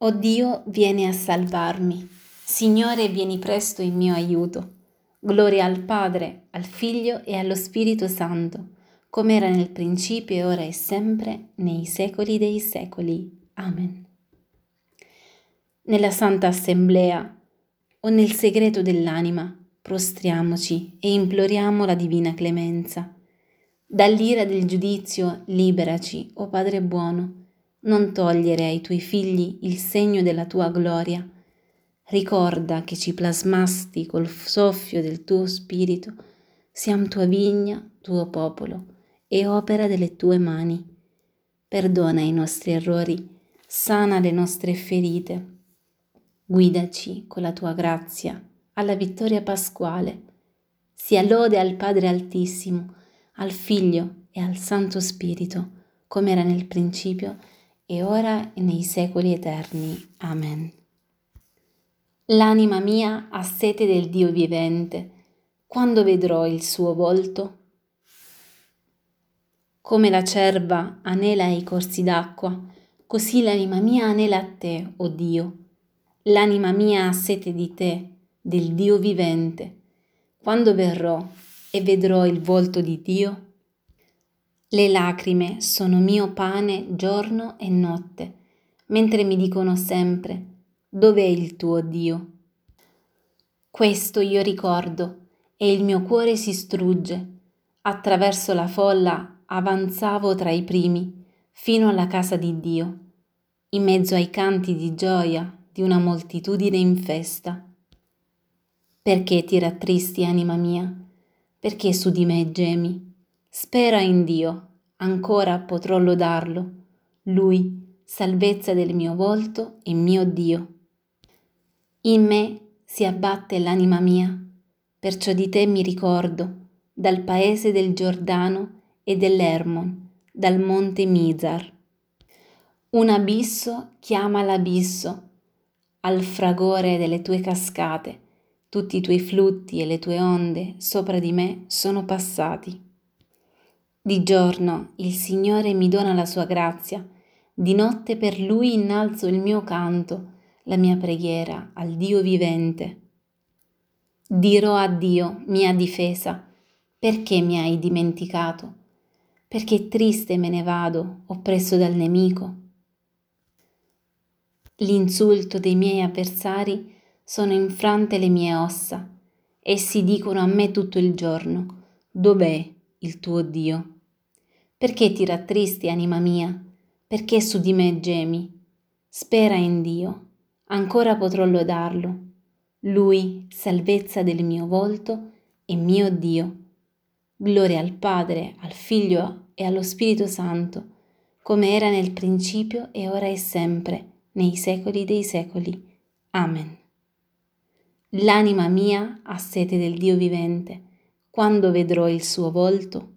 O Dio, vieni a salvarmi. Signore, vieni presto in mio aiuto. Gloria al Padre, al Figlio e allo Spirito Santo, come era nel principio ora e sempre, nei secoli dei secoli. Amen. Nella Santa Assemblea o nel segreto dell'anima, prostriamoci e imploriamo la divina clemenza. Dall'ira del giudizio liberaci, o Padre buono non togliere ai tuoi figli il segno della tua gloria. Ricorda che ci plasmasti col soffio del tuo spirito, siamo tua vigna, tuo popolo e opera delle tue mani. Perdona i nostri errori, sana le nostre ferite. Guidaci con la tua grazia alla vittoria pasquale. Sia lode al Padre Altissimo, al Figlio e al Santo Spirito, come era nel principio, e ora e nei secoli eterni. Amen. L'anima mia ha sete del Dio vivente, quando vedrò il suo volto? Come la cerva anela ai corsi d'acqua, così l'anima mia anela a te, o oh Dio. L'anima mia ha sete di te, del Dio vivente. Quando verrò e vedrò il volto di Dio? Le lacrime sono mio pane giorno e notte, mentre mi dicono sempre, dov'è il tuo Dio? Questo io ricordo e il mio cuore si strugge. Attraverso la folla avanzavo tra i primi, fino alla casa di Dio, in mezzo ai canti di gioia di una moltitudine in festa. Perché ti rattristi, anima mia? Perché su di me gemi? Spera in Dio, ancora potrò lodarlo, Lui, salvezza del mio volto e mio Dio. In me si abbatte l'anima mia, perciò di te mi ricordo, dal paese del Giordano e dell'Ermon, dal monte Mizar. Un abisso chiama l'abisso, al fragore delle tue cascate, tutti i tuoi flutti e le tue onde sopra di me sono passati. Di giorno il Signore mi dona la sua grazia, di notte per Lui innalzo il mio canto, la mia preghiera al Dio vivente. Dirò a Dio, mia difesa, perché mi hai dimenticato? Perché triste me ne vado, oppresso dal nemico? L'insulto dei miei avversari sono infrante le mie ossa. Essi dicono a me tutto il giorno, dov'è il tuo Dio? Perché ti rattristi, anima mia? Perché su di me gemi? Spera in Dio, ancora potrò lodarlo. Lui, salvezza del mio volto e mio Dio. Gloria al Padre, al Figlio e allo Spirito Santo, come era nel principio e ora e sempre, nei secoli dei secoli. Amen. L'anima mia ha sete del Dio vivente, quando vedrò il suo volto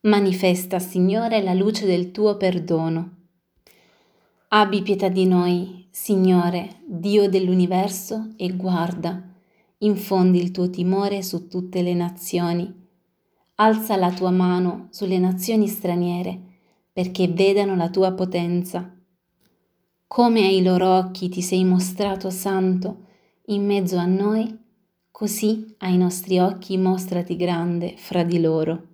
Manifesta, Signore, la luce del tuo perdono. Abbi pietà di noi, Signore, Dio dell'universo, e guarda, infondi il tuo timore su tutte le nazioni. Alza la tua mano sulle nazioni straniere, perché vedano la tua potenza. Come ai loro occhi ti sei mostrato santo in mezzo a noi, così ai nostri occhi mostrati grande fra di loro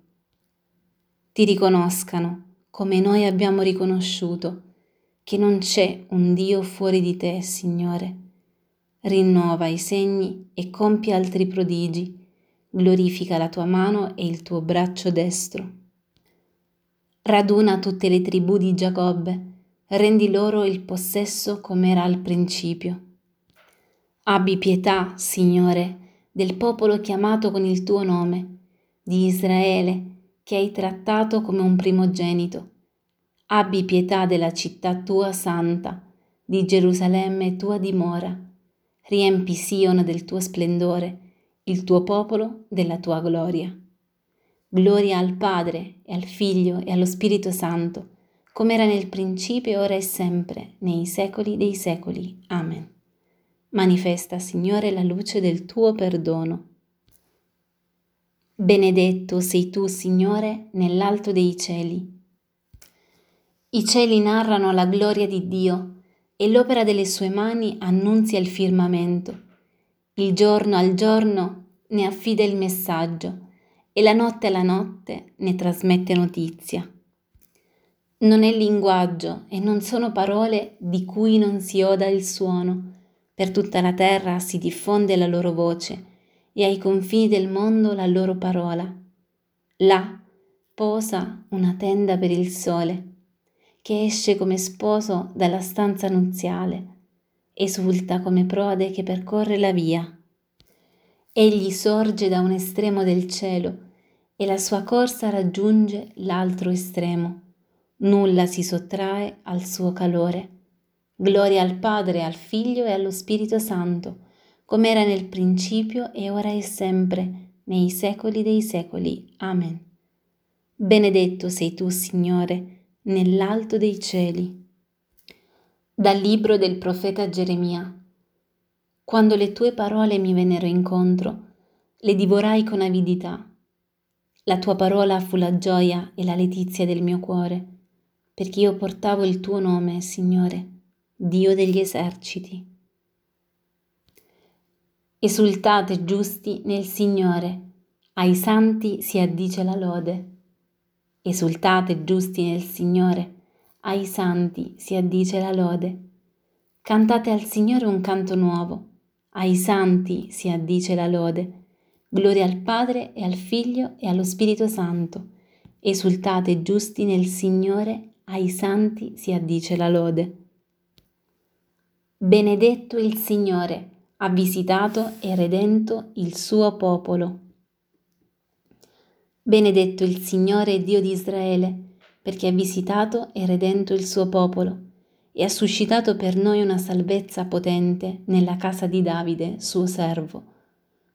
ti riconoscano, come noi abbiamo riconosciuto, che non c'è un Dio fuori di te, Signore. Rinnova i segni e compie altri prodigi, glorifica la tua mano e il tuo braccio destro. Raduna tutte le tribù di Giacobbe, rendi loro il possesso come era al principio. Abbi pietà, Signore, del popolo chiamato con il tuo nome, di Israele, che hai trattato come un primogenito. Abbi pietà della città tua santa, di Gerusalemme tua dimora. Riempi Sion del tuo splendore, il tuo popolo della tua gloria. Gloria al Padre e al Figlio e allo Spirito Santo, come era nel principio, ora e sempre, nei secoli dei secoli. Amen. Manifesta, Signore, la luce del tuo perdono. Benedetto sei tu, Signore, nell'alto dei cieli. I cieli narrano la gloria di Dio, e l'opera delle sue mani annunzia il firmamento. Il giorno al giorno ne affida il messaggio e la notte alla notte ne trasmette notizia. Non è linguaggio e non sono parole di cui non si oda il suono. Per tutta la terra si diffonde la loro voce e ai confini del mondo la loro parola. Là posa una tenda per il sole, che esce come sposo dalla stanza nuziale, esulta come prode che percorre la via. Egli sorge da un estremo del cielo e la sua corsa raggiunge l'altro estremo. Nulla si sottrae al suo calore. Gloria al Padre, al Figlio e allo Spirito Santo, come era nel principio e ora e sempre, nei secoli dei secoli. Amen. Benedetto sei tu, Signore, nell'alto dei cieli. Dal libro del profeta Geremia. Quando le tue parole mi vennero incontro, le divorai con avidità. La tua parola fu la gioia e la letizia del mio cuore, perché io portavo il tuo nome, Signore, Dio degli eserciti. Esultate giusti nel Signore, ai santi si addice la lode. Esultate giusti nel Signore, ai santi si addice la lode. Cantate al Signore un canto nuovo, ai santi si addice la lode. Gloria al Padre e al Figlio e allo Spirito Santo. Esultate giusti nel Signore, ai santi si addice la lode. Benedetto il Signore, ha visitato e redento il suo popolo. Benedetto il Signore Dio di Israele, perché ha visitato e redento il suo popolo e ha suscitato per noi una salvezza potente nella casa di Davide, suo servo,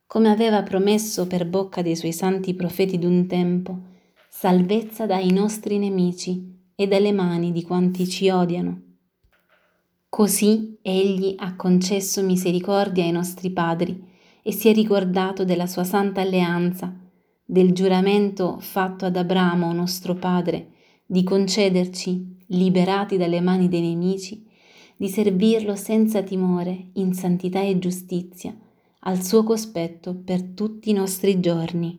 come aveva promesso per bocca dei suoi santi profeti d'un tempo, salvezza dai nostri nemici e dalle mani di quanti ci odiano. Così egli ha concesso misericordia ai nostri padri e si è ricordato della sua santa alleanza del giuramento fatto ad Abramo, nostro padre, di concederci, liberati dalle mani dei nemici, di servirlo senza timore, in santità e giustizia, al suo cospetto per tutti i nostri giorni.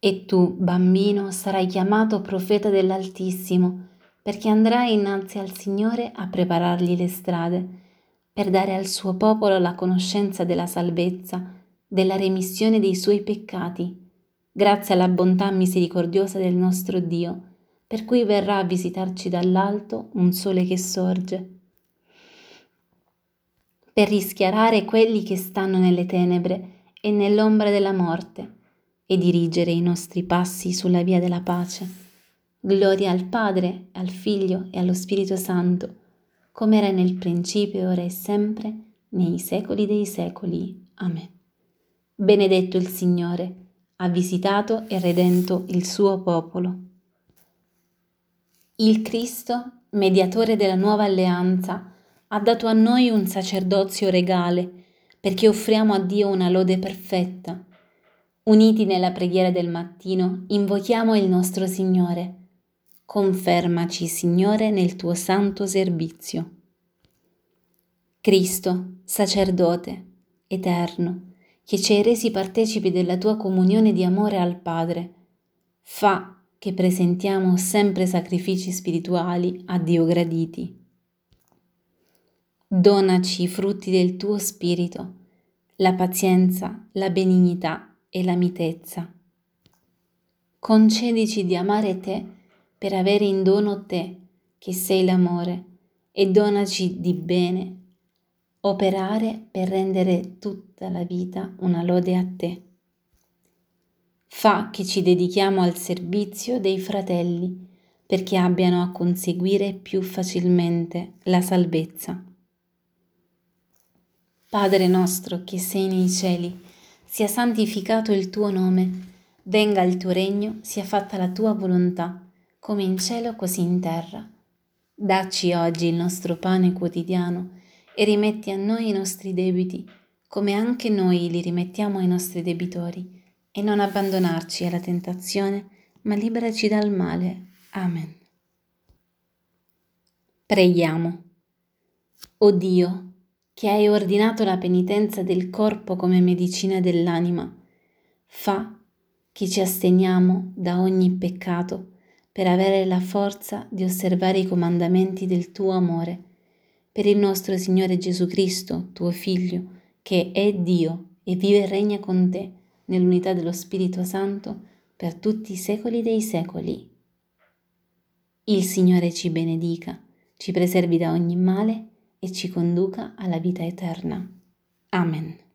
E tu, bambino, sarai chiamato profeta dell'Altissimo, perché andrai innanzi al Signore a preparargli le strade, per dare al suo popolo la conoscenza della salvezza, della remissione dei suoi peccati, grazie alla bontà misericordiosa del nostro Dio, per cui verrà a visitarci dall'alto un sole che sorge, per rischiarare quelli che stanno nelle tenebre e nell'ombra della morte e dirigere i nostri passi sulla via della pace. Gloria al Padre, al Figlio e allo Spirito Santo, come era nel principio, ora e sempre, nei secoli dei secoli. Amen. Benedetto il Signore, ha visitato e redento il suo popolo. Il Cristo, mediatore della nuova alleanza, ha dato a noi un sacerdozio regale perché offriamo a Dio una lode perfetta. Uniti nella preghiera del mattino, invochiamo il nostro Signore. Confermaci, Signore, nel tuo santo servizio. Cristo, sacerdote, eterno, che ci hai resi partecipi della tua comunione di amore al Padre. Fa che presentiamo sempre sacrifici spirituali a Dio graditi. Donaci i frutti del tuo spirito, la pazienza, la benignità e la mitezza. Concedici di amare te per avere in dono te, che sei l'amore, e donaci di bene operare per rendere tutta la vita una lode a te. Fa che ci dedichiamo al servizio dei fratelli perché abbiano a conseguire più facilmente la salvezza. Padre nostro che sei nei cieli, sia santificato il tuo nome, venga il tuo regno, sia fatta la tua volontà, come in cielo così in terra. Dacci oggi il nostro pane quotidiano e rimetti a noi i nostri debiti, come anche noi li rimettiamo ai nostri debitori, e non abbandonarci alla tentazione, ma liberaci dal male. Amen. Preghiamo. O Dio, che hai ordinato la penitenza del corpo come medicina dell'anima, fa che ci asteniamo da ogni peccato per avere la forza di osservare i comandamenti del tuo amore. Per il nostro Signore Gesù Cristo, tuo Figlio, che è Dio e vive e regna con te nell'unità dello Spirito Santo per tutti i secoli dei secoli. Il Signore ci benedica, ci preservi da ogni male e ci conduca alla vita eterna. Amen.